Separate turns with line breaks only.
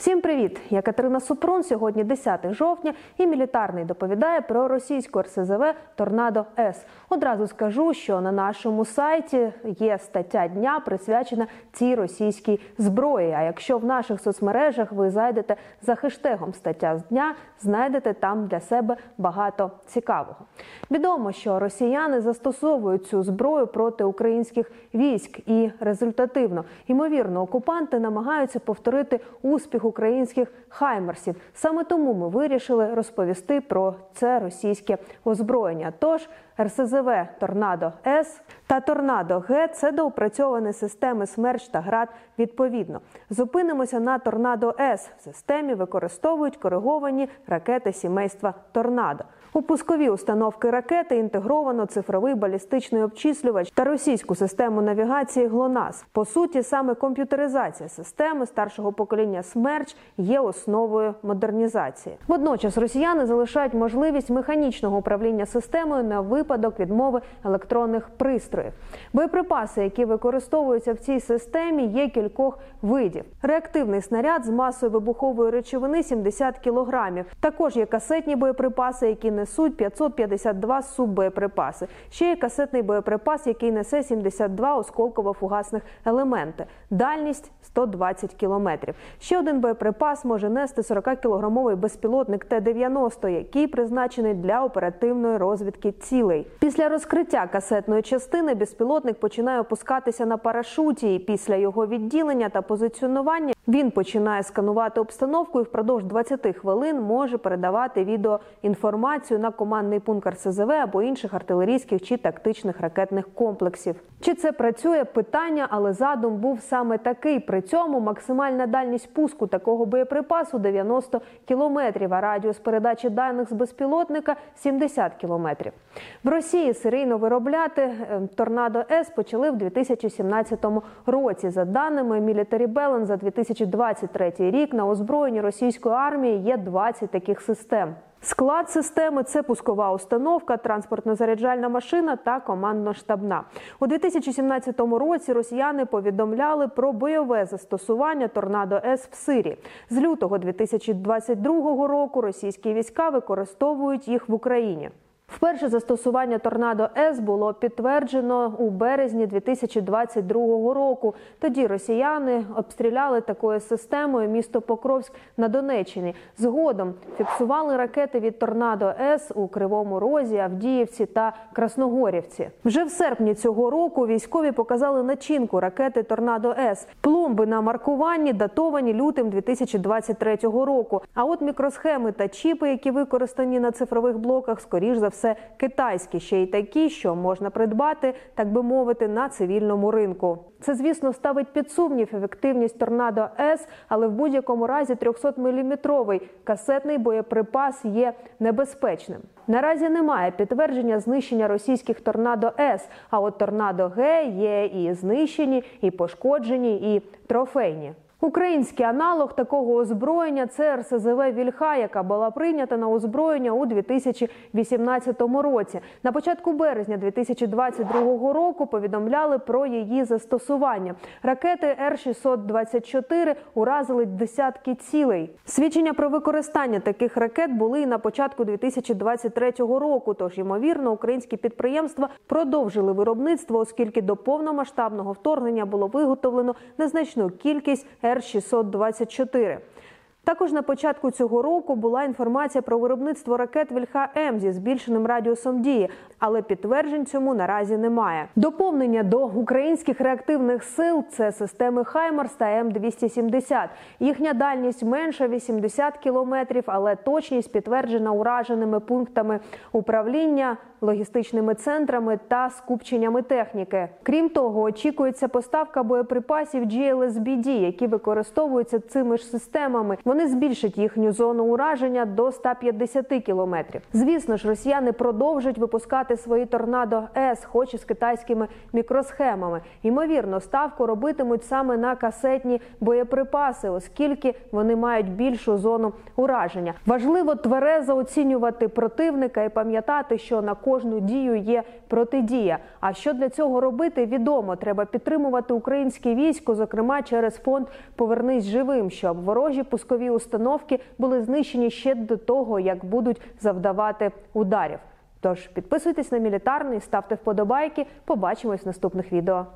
Всім привіт! Я Катерина Супрун. Сьогодні 10 жовтня, і мілітарний доповідає про російську РСЗВ Торнадо С. Одразу скажу, що на нашому сайті є стаття дня, присвячена цій російській зброї. А якщо в наших соцмережах ви зайдете за хештегом стаття з дня, знайдете там для себе багато цікавого. Відомо, що росіяни застосовують цю зброю проти українських військ і результативно. Ймовірно, окупанти намагаються повторити успіх українських хаймерсів. Саме тому ми вирішили розповісти про це російське озброєння. Тож РСЗВ Торнадо С та Торнадо Г це доопрацьовані системи смерч та град відповідно. Зупинимося на Торнадо С. В системі використовують кориговані ракети сімейства Торнадо. У пускові установки ракети інтегровано цифровий балістичний обчислювач та російську систему навігації ГЛОНАС. По суті, саме комп'ютеризація системи старшого покоління «Смерч» є основою модернізації. Водночас росіяни залишають можливість механічного управління системою на випадок відмови електронних пристроїв. Боєприпаси, які використовуються в цій системі, є кількох видів. Реактивний снаряд з масою вибухової речовини 70 кілограмів. Також є касетні боєприпаси, які несуть 552 суббоєприпаси. Ще є касетний боєприпас, який несе 72 осколково-фугасних елементи. Дальність 120 кілометрів. Ще один боєприпас може нести 40-кілограмовий безпілотник Т-90, який призначений для оперативної розвідки цілей. Після розкриття касетної частини безпілотник починає опускатися на парашуті, і після його відділення та позиціонування він починає сканувати обстановку і впродовж 20 хвилин може передавати відеоінформацію на командний пункт РСЗВ або інших артилерійських чи тактичних ракетних комплексів. Чи це працює питання, але задум був саме такий. При цьому максимальна дальність пуску такого боєприпасу 90 кілометрів, а радіус передачі даних з безпілотника 70 кілометрів. В Росії серійно виробляти е, Торнадо С почали в 2017 році. За даними Military Balance за 2023 рік на озброєнні російської армії є 20 таких систем. Склад системи це пускова установка, транспортно-заряджальна машина та командно-штабна. У 2017 році росіяни повідомляли про бойове застосування торнадо С в Сирії. З лютого 2022 року російські війська використовують їх в Україні. Вперше застосування торнадо С було підтверджено у березні 2022 року. Тоді росіяни обстріляли такою системою місто Покровськ на Донеччині. Згодом фіксували ракети від торнадо С у Кривому Розі, Авдіївці та Красногорівці. Вже в серпні цього року військові показали начинку ракети Торнадо С. Пломби на маркуванні датовані лютим 2023 року. А от мікросхеми та чіпи, які використані на цифрових блоках, скоріш за все китайські, ще й такі, що можна придбати, так би мовити, на цивільному ринку. Це, звісно, ставить під сумнів ефективність торнадо С, але в будь-якому разі 300-мм касетний боєприпас є небезпечним. Наразі немає підтвердження знищення російських торнадо С. А от торнадо Г є і знищені, і пошкоджені, і трофейні. Український аналог такого озброєння це РСЗВ Вільха, яка була прийнята на озброєння у 2018 році. На початку березня 2022 року повідомляли про її застосування. Ракети Р-624 уразили десятки цілей. Свідчення про використання таких ракет були і на початку 2023 року. Тож, ймовірно, українські підприємства продовжили виробництво, оскільки до повномасштабного вторгнення було виготовлено незначну кількість Р-624. Також на початку цього року була інформація про виробництво ракет Вільха М зі збільшеним радіусом дії, але підтверджень цьому наразі немає. Доповнення до українських реактивних сил це системи Хаймарс та М270. Їхня дальність менша 80 кілометрів, але точність підтверджена ураженими пунктами управління, логістичними центрами та скупченнями техніки. Крім того, очікується поставка боєприпасів GLSBD, які використовуються цими ж системами. Вони збільшать їхню зону ураження до 150 кілометрів. Звісно ж, росіяни продовжать випускати свої торнадо С, хоч і з китайськими мікросхемами. Ймовірно, ставку робитимуть саме на касетні боєприпаси, оскільки вони мають більшу зону ураження. Важливо тверезо оцінювати противника і пам'ятати, що на кожну дію є протидія. А що для цього робити, відомо. Треба підтримувати українське військо, зокрема через фонд Повернись живим, щоб ворожі пускові установки були знищені ще до того, як будуть завдавати ударів. Тож підписуйтесь на мілітарний, ставте вподобайки. Побачимось в наступних відео.